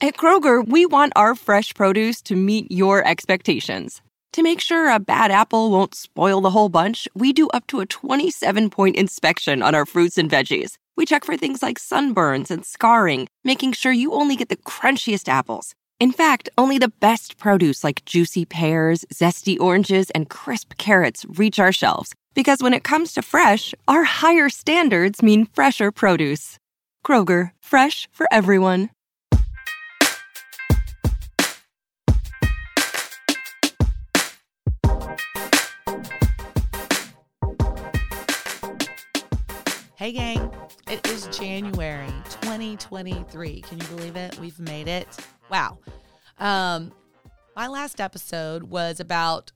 At Kroger, we want our fresh produce to meet your expectations. To make sure a bad apple won't spoil the whole bunch, we do up to a 27 point inspection on our fruits and veggies. We check for things like sunburns and scarring, making sure you only get the crunchiest apples. In fact, only the best produce like juicy pears, zesty oranges, and crisp carrots reach our shelves. Because when it comes to fresh, our higher standards mean fresher produce. Kroger, fresh for everyone. Hey, gang. It is January 2023. Can you believe it? We've made it. Wow. Um, my last episode was about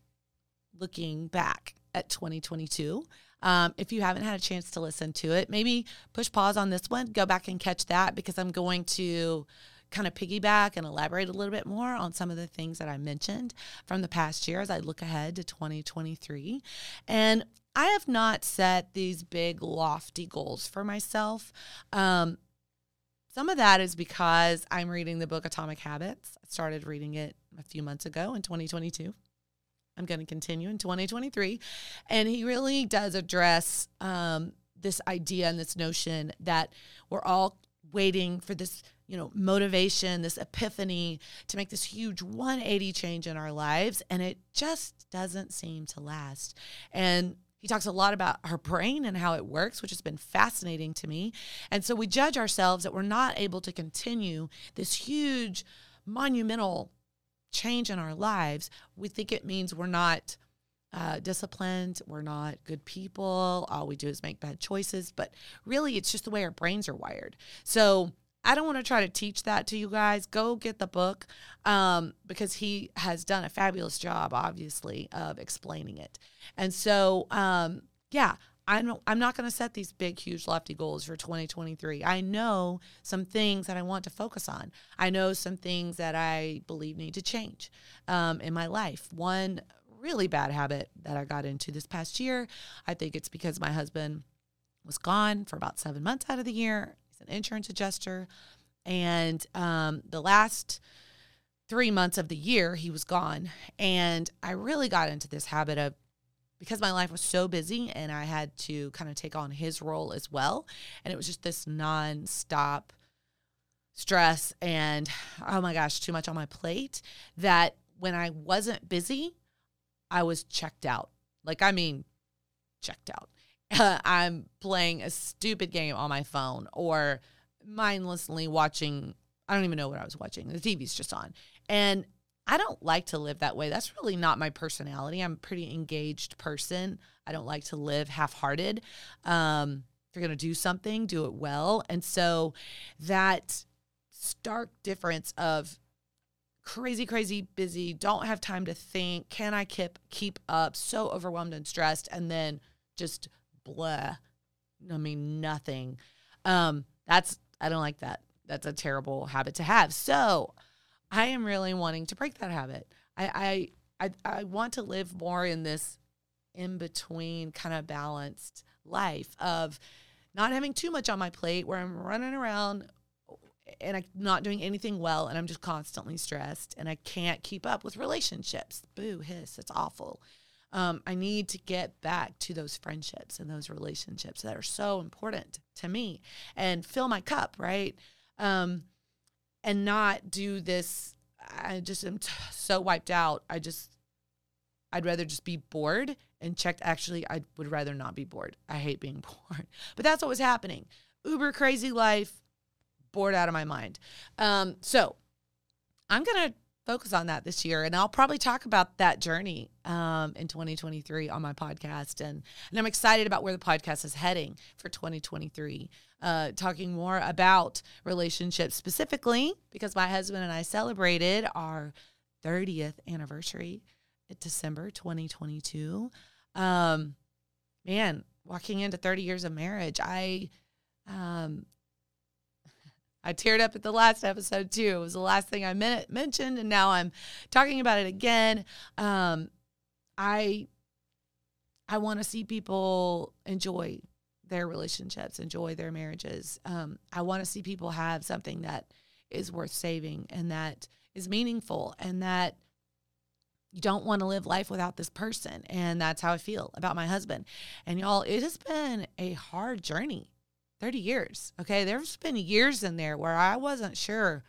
looking back at 2022. Um, if you haven't had a chance to listen to it, maybe push pause on this one, go back and catch that because I'm going to kind of piggyback and elaborate a little bit more on some of the things that I mentioned from the past year as I look ahead to 2023. And I have not set these big, lofty goals for myself. Um, some of that is because I'm reading the book Atomic Habits. I started reading it a few months ago in 2022. I'm going to continue in 2023. And he really does address um, this idea and this notion that we're all waiting for this you know motivation this epiphany to make this huge 180 change in our lives and it just doesn't seem to last and he talks a lot about our brain and how it works, which has been fascinating to me. And so we judge ourselves that we're not able to continue this huge, monumental change in our lives. We think it means we're not uh, disciplined, we're not good people, all we do is make bad choices. But really, it's just the way our brains are wired. So I don't want to try to teach that to you guys. Go get the book um, because he has done a fabulous job, obviously, of explaining it. And so, um, yeah, I'm, I'm not going to set these big, huge, lofty goals for 2023. I know some things that I want to focus on. I know some things that I believe need to change um, in my life. One really bad habit that I got into this past year, I think it's because my husband was gone for about seven months out of the year an insurance adjuster. And um, the last three months of the year, he was gone. And I really got into this habit of because my life was so busy and I had to kind of take on his role as well. And it was just this nonstop stress and, oh my gosh, too much on my plate that when I wasn't busy, I was checked out. Like, I mean, checked out. I'm playing a stupid game on my phone or mindlessly watching. I don't even know what I was watching. The TV's just on. And I don't like to live that way. That's really not my personality. I'm a pretty engaged person. I don't like to live half hearted. Um, if you're going to do something, do it well. And so that stark difference of crazy, crazy busy, don't have time to think, can I keep keep up, so overwhelmed and stressed, and then just blah. I mean, nothing. Um, that's, I don't like that. That's a terrible habit to have. So I am really wanting to break that habit. I, I, I, I want to live more in this in between kind of balanced life of not having too much on my plate where I'm running around and I'm not doing anything well and I'm just constantly stressed and I can't keep up with relationships. Boo, hiss, it's awful um, I need to get back to those friendships and those relationships that are so important to me and fill my cup, right? Um, and not do this. I just am t- so wiped out. I just, I'd rather just be bored and checked. Actually, I would rather not be bored. I hate being bored, but that's what was happening. Uber crazy life, bored out of my mind. Um, so I'm gonna focus on that this year. And I'll probably talk about that journey um, in 2023 on my podcast. And, and I'm excited about where the podcast is heading for 2023. Uh, talking more about relationships specifically because my husband and I celebrated our 30th anniversary December 2022. Um, man, walking into 30 years of marriage, I um, I teared up at the last episode too. It was the last thing I mentioned, and now I'm talking about it again. Um, I I want to see people enjoy their relationships, enjoy their marriages. Um, I want to see people have something that is worth saving and that is meaningful and that you don't want to live life without this person. And that's how I feel about my husband. And y'all, it has been a hard journey 30 years. Okay. There's been years in there where I wasn't sure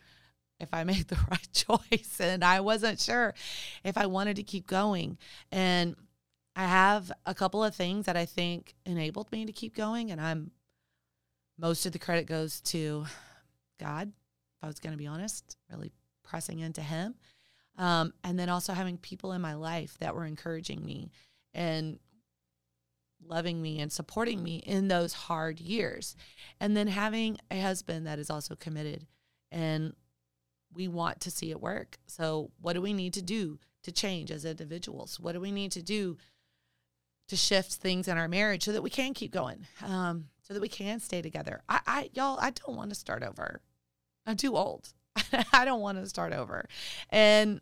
if I made the right choice and I wasn't sure if I wanted to keep going. And I have a couple of things that I think enabled me to keep going. And I'm, most of the credit goes to God, if I was going to be honest, really pressing into Him. Um, and then also having people in my life that were encouraging me and loving me and supporting me in those hard years. And then having a husband that is also committed and we want to see it work. So, what do we need to do to change as individuals? What do we need to do to shift things in our marriage so that we can keep going, um, so that we can stay together? I, I y'all, I don't want to start over. I'm too old. I don't want to start over. And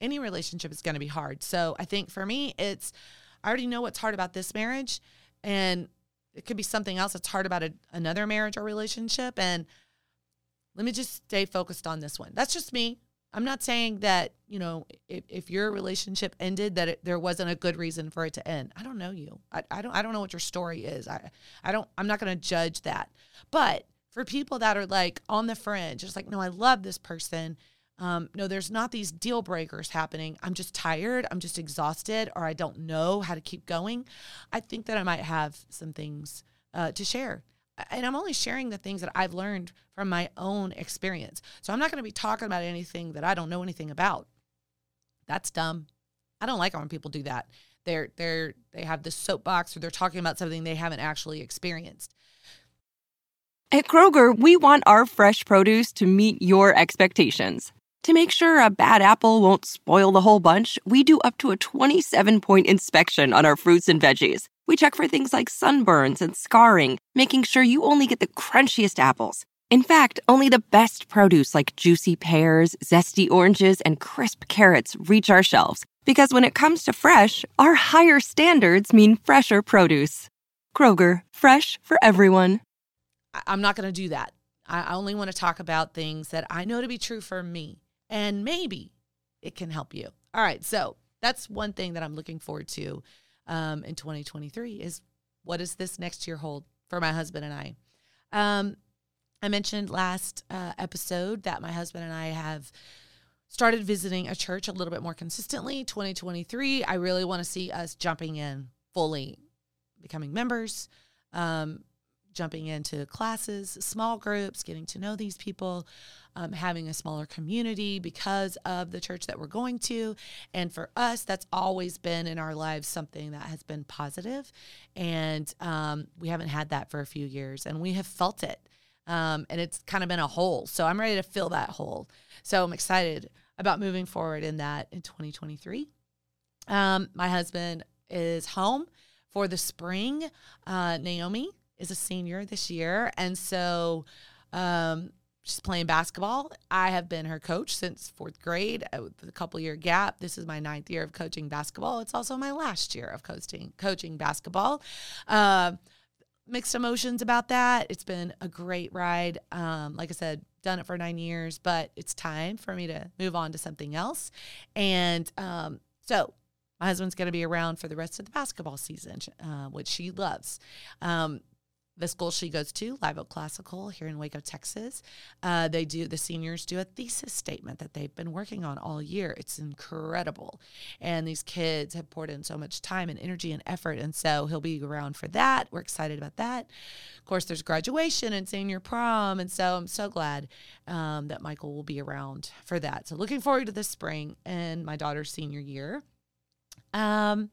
any relationship is going to be hard. So, I think for me, it's I already know what's hard about this marriage, and it could be something else that's hard about a, another marriage or relationship. And let me just stay focused on this one. That's just me. I'm not saying that, you know, if, if your relationship ended, that it, there wasn't a good reason for it to end. I don't know you. I, I don't I don't know what your story is. I I don't I'm not gonna judge that. But for people that are like on the fringe, it's like, no, I love this person um, no, there's not these deal breakers happening. I'm just tired. I'm just exhausted, or I don't know how to keep going. I think that I might have some things uh, to share. And I'm only sharing the things that I've learned from my own experience. So I'm not going to be talking about anything that I don't know anything about. That's dumb. I don't like it when people do that. They're they're they have this soapbox or they're talking about something they haven't actually experienced. At Kroger, we want our fresh produce to meet your expectations. To make sure a bad apple won't spoil the whole bunch, we do up to a 27 point inspection on our fruits and veggies. We check for things like sunburns and scarring, making sure you only get the crunchiest apples. In fact, only the best produce like juicy pears, zesty oranges, and crisp carrots reach our shelves. Because when it comes to fresh, our higher standards mean fresher produce. Kroger, fresh for everyone. I'm not going to do that. I only want to talk about things that I know to be true for me and maybe it can help you. All right, so that's one thing that I'm looking forward to um, in 2023 is what does this next year hold for my husband and I? Um, I mentioned last uh, episode that my husband and I have started visiting a church a little bit more consistently. 2023, I really want to see us jumping in fully, becoming members. Um, jumping into classes, small groups, getting to know these people, um, having a smaller community because of the church that we're going to. And for us, that's always been in our lives something that has been positive. And um, we haven't had that for a few years, and we have felt it. Um, and it's kind of been a hole. So I'm ready to fill that hole. So I'm excited about moving forward in that in 2023. Um, my husband is home for the spring. Uh, Naomi is a senior this year. And so um, she's playing basketball. I have been her coach since fourth grade uh, a couple year gap. This is my ninth year of coaching basketball. It's also my last year of coaching coaching basketball. Uh, mixed emotions about that. It's been a great ride. Um, like I said, done it for nine years, but it's time for me to move on to something else. And um, so my husband's going to be around for the rest of the basketball season, uh, which she loves. Um, the school she goes to, Live Oak Classical here in Waco, Texas, uh, they do the seniors do a thesis statement that they've been working on all year. It's incredible, and these kids have poured in so much time and energy and effort, and so he'll be around for that. We're excited about that. Of course, there's graduation and senior prom, and so I'm so glad um, that Michael will be around for that. So looking forward to this spring and my daughter's senior year. Um,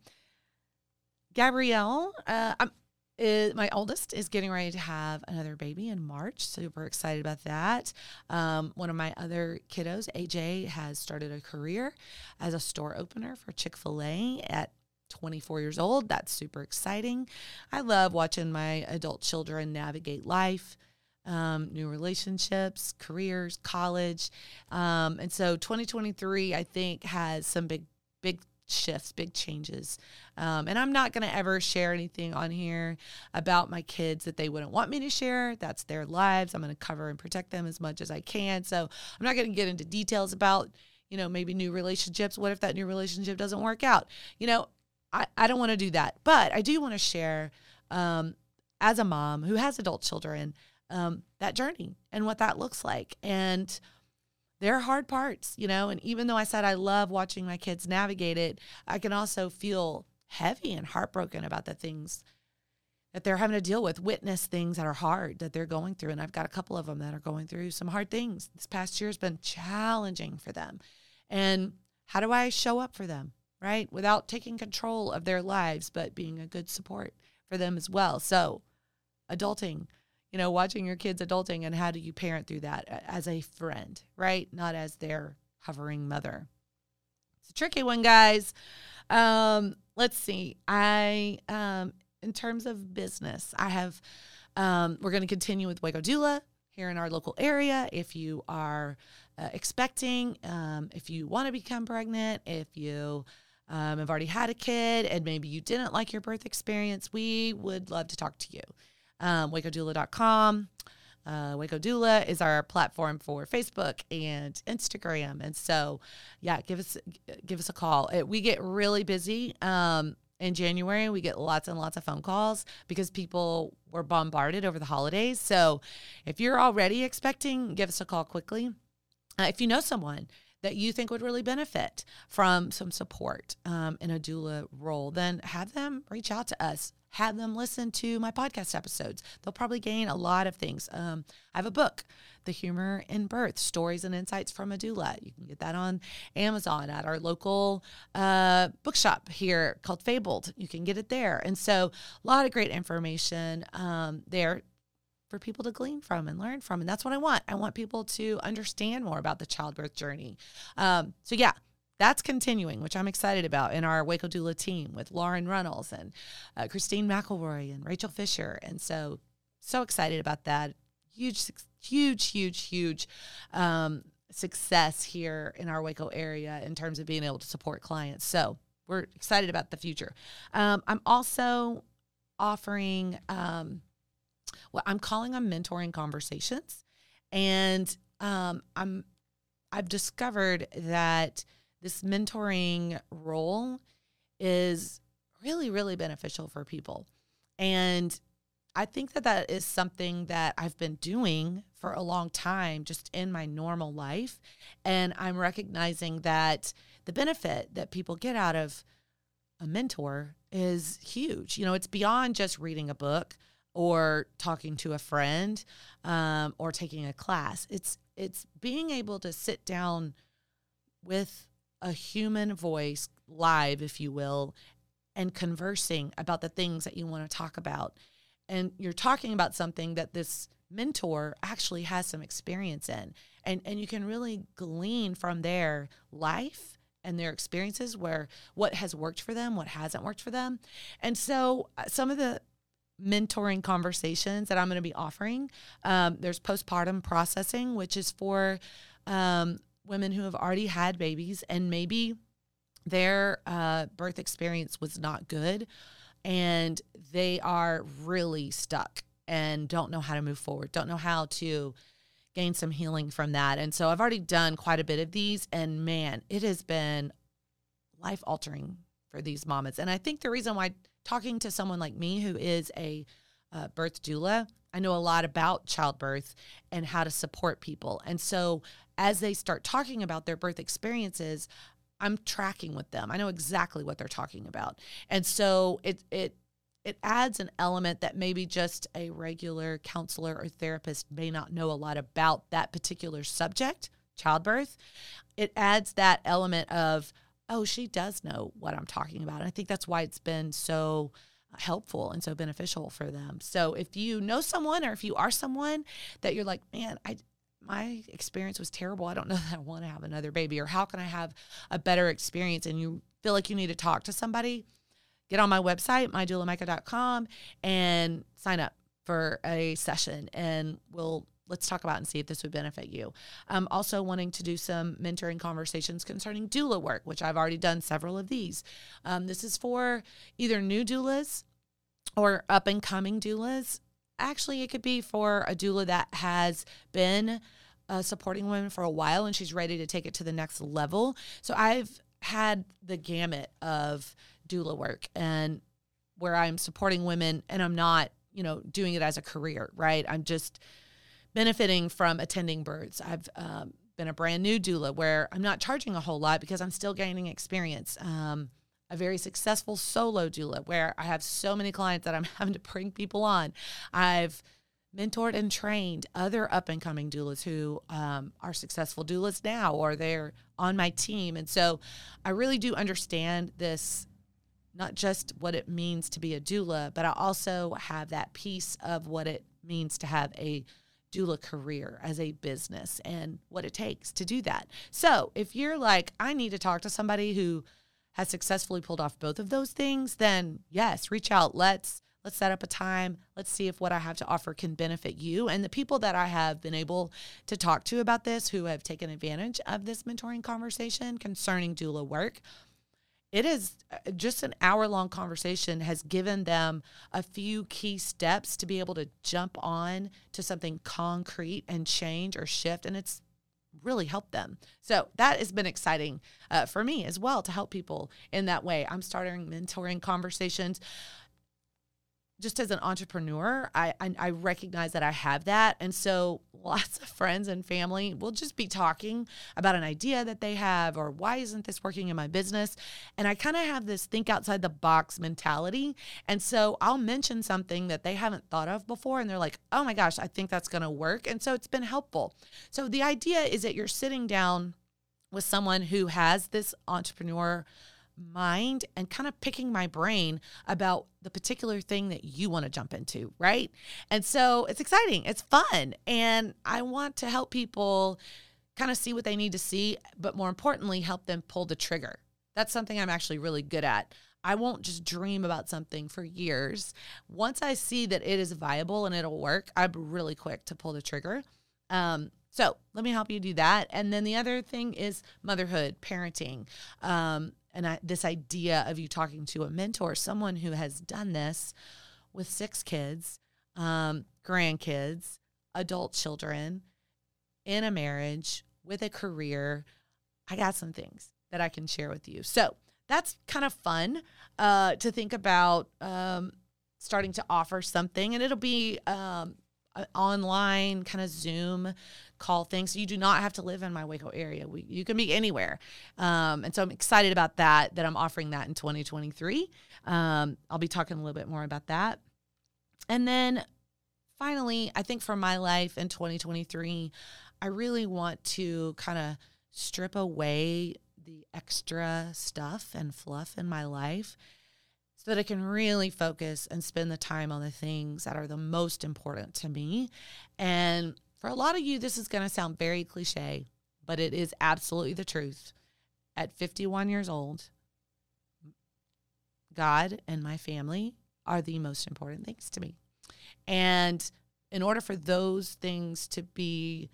Gabrielle, uh, I'm is, my oldest is getting ready to have another baby in March. Super excited about that. Um, one of my other kiddos, AJ, has started a career as a store opener for Chick fil A at 24 years old. That's super exciting. I love watching my adult children navigate life. Um, new relationships, careers, college. Um, and so 2023, I think, has some big, big shifts, big changes. Um, and I'm not going to ever share anything on here about my kids that they wouldn't want me to share. That's their lives. I'm going to cover and protect them as much as I can. So I'm not going to get into details about, you know, maybe new relationships. What if that new relationship doesn't work out? You know, I, I don't want to do that. But I do want to share, um, as a mom who has adult children, um, that journey and what that looks like. And, there are hard parts, you know, and even though I said I love watching my kids navigate it, I can also feel heavy and heartbroken about the things that they're having to deal with, witness things that are hard that they're going through. And I've got a couple of them that are going through some hard things. This past year has been challenging for them. And how do I show up for them, right? Without taking control of their lives, but being a good support for them as well. So, adulting you know, watching your kids adulting and how do you parent through that as a friend, right? Not as their hovering mother. It's a tricky one, guys. Um, let's see. I, um, in terms of business, I have, um, we're going to continue with Waco Doula here in our local area. If you are uh, expecting, um, if you want to become pregnant, if you, um, have already had a kid and maybe you didn't like your birth experience, we would love to talk to you um, wacodoula.com. Uh, Waco Doula is our platform for Facebook and Instagram, and so yeah, give us give us a call. It, we get really busy um, in January. We get lots and lots of phone calls because people were bombarded over the holidays. So if you're already expecting, give us a call quickly. Uh, if you know someone that you think would really benefit from some support um, in a doula role, then have them reach out to us have them listen to my podcast episodes. They'll probably gain a lot of things. Um, I have a book, The Humor in Birth Stories and Insights from a Doula. You can get that on Amazon at our local uh, bookshop here called Fabled. You can get it there. And so, a lot of great information um, there for people to glean from and learn from. And that's what I want. I want people to understand more about the childbirth journey. Um, so, yeah, that's continuing, which I'm excited about in our Waco Doula team with Lauren Runnels and uh, Christine McElroy and Rachel Fisher. And so, so excited about that. Huge, huge, huge, huge um, success here in our Waco area in terms of being able to support clients. So, we're excited about the future. Um, I'm also offering um, what I'm calling them mentoring conversations. And um, I'm I've discovered that this mentoring role is really, really beneficial for people. And I think that that is something that I've been doing for a long time, just in my normal life. And I'm recognizing that the benefit that people get out of a mentor is huge. You know, it's beyond just reading a book or talking to a friend um, or taking a class. It's it's being able to sit down with a human voice live, if you will, and conversing about the things that you want to talk about. And you're talking about something that this mentor actually has some experience in. And, and you can really glean from their life and their experiences where what has worked for them, what hasn't worked for them. And so uh, some of the mentoring conversations that I'm going to be offering, um, there's postpartum processing, which is for um, women who have already had babies and maybe their uh, birth experience was not good and they are really stuck and don't know how to move forward, don't know how to gain some healing from that. And so I've already done quite a bit of these, and man, it has been life altering for these mamas. And I think the reason why talking to someone like me who is a uh, birth doula. I know a lot about childbirth and how to support people. And so as they start talking about their birth experiences, I'm tracking with them. I know exactly what they're talking about. And so it it it adds an element that maybe just a regular counselor or therapist may not know a lot about that particular subject, childbirth. It adds that element of, oh, she does know what I'm talking about. And I think that's why it's been so helpful and so beneficial for them. So if you know someone or if you are someone that you're like, man, I my experience was terrible. I don't know that I want to have another baby or how can I have a better experience and you feel like you need to talk to somebody, get on my website, mydoulamicah.com, and sign up for a session and we'll let's talk about and see if this would benefit you. I'm also wanting to do some mentoring conversations concerning doula work, which I've already done several of these. Um, this is for either new doulas or up and coming doulas. Actually, it could be for a doula that has been uh, supporting women for a while and she's ready to take it to the next level. So I've had the gamut of doula work and where I'm supporting women and I'm not, you know, doing it as a career, right? I'm just benefiting from attending births. I've um, been a brand new doula where I'm not charging a whole lot because I'm still gaining experience. Um, a very successful solo doula where I have so many clients that I'm having to bring people on. I've mentored and trained other up and coming doulas who um, are successful doulas now or they're on my team. And so I really do understand this not just what it means to be a doula, but I also have that piece of what it means to have a doula career as a business and what it takes to do that. So if you're like, I need to talk to somebody who has successfully pulled off both of those things, then yes, reach out. Let's let's set up a time. Let's see if what I have to offer can benefit you. And the people that I have been able to talk to about this who have taken advantage of this mentoring conversation concerning doula work it is uh, just an hour long conversation has given them a few key steps to be able to jump on to something concrete and change or shift and it's really helped them. So that has been exciting uh, for me as well to help people in that way. I'm starting mentoring conversations just as an entrepreneur, I, I, I recognize that I have that, and so lots of friends and family will just be talking about an idea that they have, or why isn't this working in my business? And I kind of have this think outside the box mentality, and so I'll mention something that they haven't thought of before, and they're like, "Oh my gosh, I think that's going to work," and so it's been helpful. So the idea is that you're sitting down with someone who has this entrepreneur mind and kind of picking my brain about the particular thing that you want to jump into, right? And so it's exciting, it's fun, and I want to help people kind of see what they need to see, but more importantly, help them pull the trigger. That's something I'm actually really good at. I won't just dream about something for years. Once I see that it is viable and it'll work, I'm really quick to pull the trigger. Um, so let me help you do that. And then the other thing is motherhood, parenting. Um, and this idea of you talking to a mentor, someone who has done this with six kids, um, grandkids, adult children, in a marriage, with a career, I got some things that I can share with you. So that's kind of fun uh, to think about um, starting to offer something, and it'll be um, online kind of Zoom call things. You do not have to live in my Waco area. We, you can be anywhere. Um, and so I'm excited about that, that I'm offering that in 2023. Um, I'll be talking a little bit more about that. And then finally, I think for my life in 2023, I really want to kind of strip away the extra stuff and fluff in my life so that I can really focus and spend the time on the things that are the most important to me. And for a lot of you, this is going to sound very cliche, but it is absolutely the truth. At 51 years old, God and my family are the most important things to me. And in order for those things to be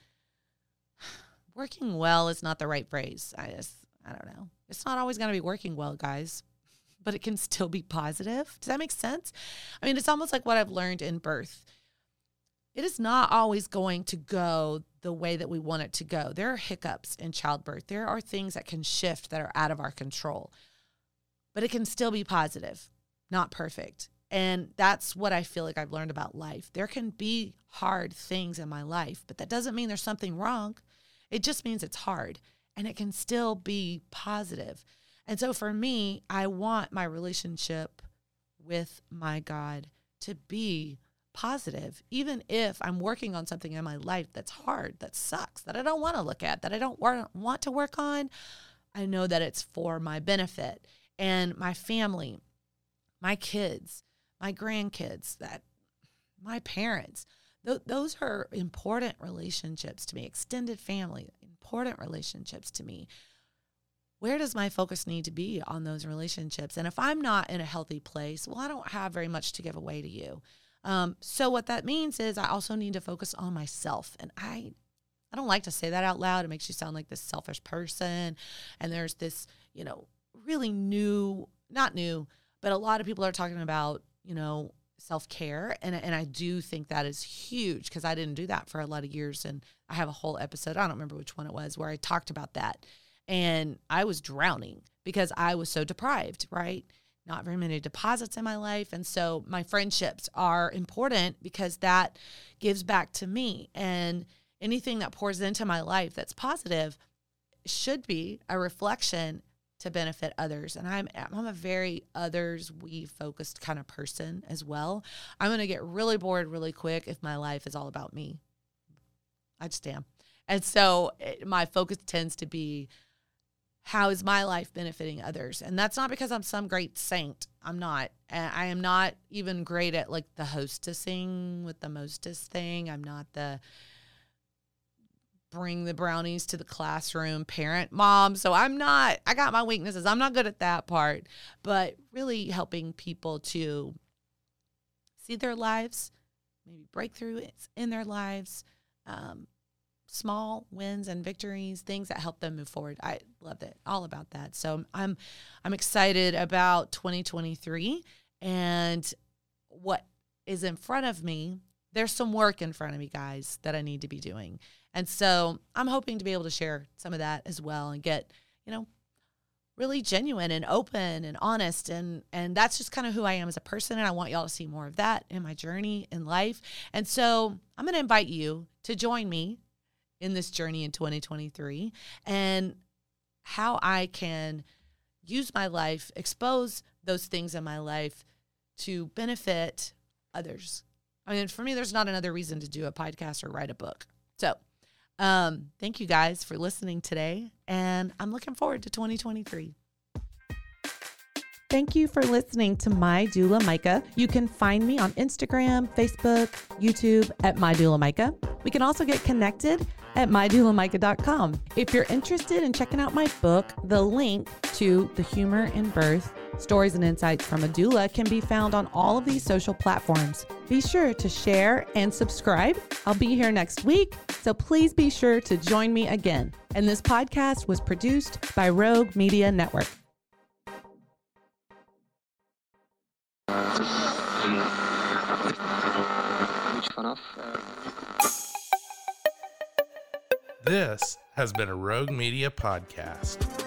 working well is not the right phrase. I just I don't know. It's not always going to be working well, guys but it can still be positive. Does that make sense? I mean, it's almost like what I've learned in birth. It is not always going to go the way that we want it to go. There are hiccups in childbirth. There are things that can shift that are out of our control. But it can still be positive, not perfect. And that's what I feel like I've learned about life. There can be hard things in my life, but that doesn't mean there's something wrong. It just means it's hard and it can still be positive. And so for me, I want my relationship with my God to be positive, even if I'm working on something in my life that's hard, that sucks, that I don't want to look at, that I don't want to work on. I know that it's for my benefit and my family, my kids, my grandkids, that my parents. Th- those are important relationships to me, extended family, important relationships to me. Where does my focus need to be on those relationships? And if I'm not in a healthy place, well, I don't have very much to give away to you. Um, so what that means is I also need to focus on myself. And I I don't like to say that out loud. It makes you sound like this selfish person. And there's this, you know, really new, not new, but a lot of people are talking about, you know, self care. And, and I do think that is huge because I didn't do that for a lot of years. And I have a whole episode, I don't remember which one it was, where I talked about that. And I was drowning because I was so deprived, right? Not very many deposits in my life. And so my friendships are important because that gives back to me. And anything that pours into my life that's positive should be a reflection to benefit others. And I'm I'm a very others we focused kind of person as well. I'm going to get really bored really quick if my life is all about me. I just am. And so it, my focus tends to be how is my life benefiting others? And that's not because I'm some great saint. I'm not. I am not even great at like the hostessing with the mostest thing. I'm not the bring the brownies to the classroom parent mom. So I'm not, I got my weaknesses. I'm not good at that part, but really helping people to see their lives, maybe breakthrough in their lives, um, small wins and victories, things that help them move forward. I loved it, all about that. So I'm I'm excited about 2023 and what is in front of me. There's some work in front of me, guys, that I need to be doing. And so I'm hoping to be able to share some of that as well and get, you know, really genuine and open and honest and and that's just kind of who I am as a person and I want y'all to see more of that in my journey in life. And so I'm going to invite you to join me in this journey in 2023 and how I can use my life, expose those things in my life to benefit others. I mean, for me, there's not another reason to do a podcast or write a book. So, um, thank you guys for listening today, and I'm looking forward to 2023. Thank you for listening to My Doula Micah. You can find me on Instagram, Facebook, YouTube at My Doula Micah. We can also get connected at mydoulamicah.com. If you're interested in checking out my book, the link to The Humor in Birth Stories and Insights from a Doula can be found on all of these social platforms. Be sure to share and subscribe. I'll be here next week, so please be sure to join me again. And this podcast was produced by Rogue Media Network. Uh, this has been a Rogue Media podcast.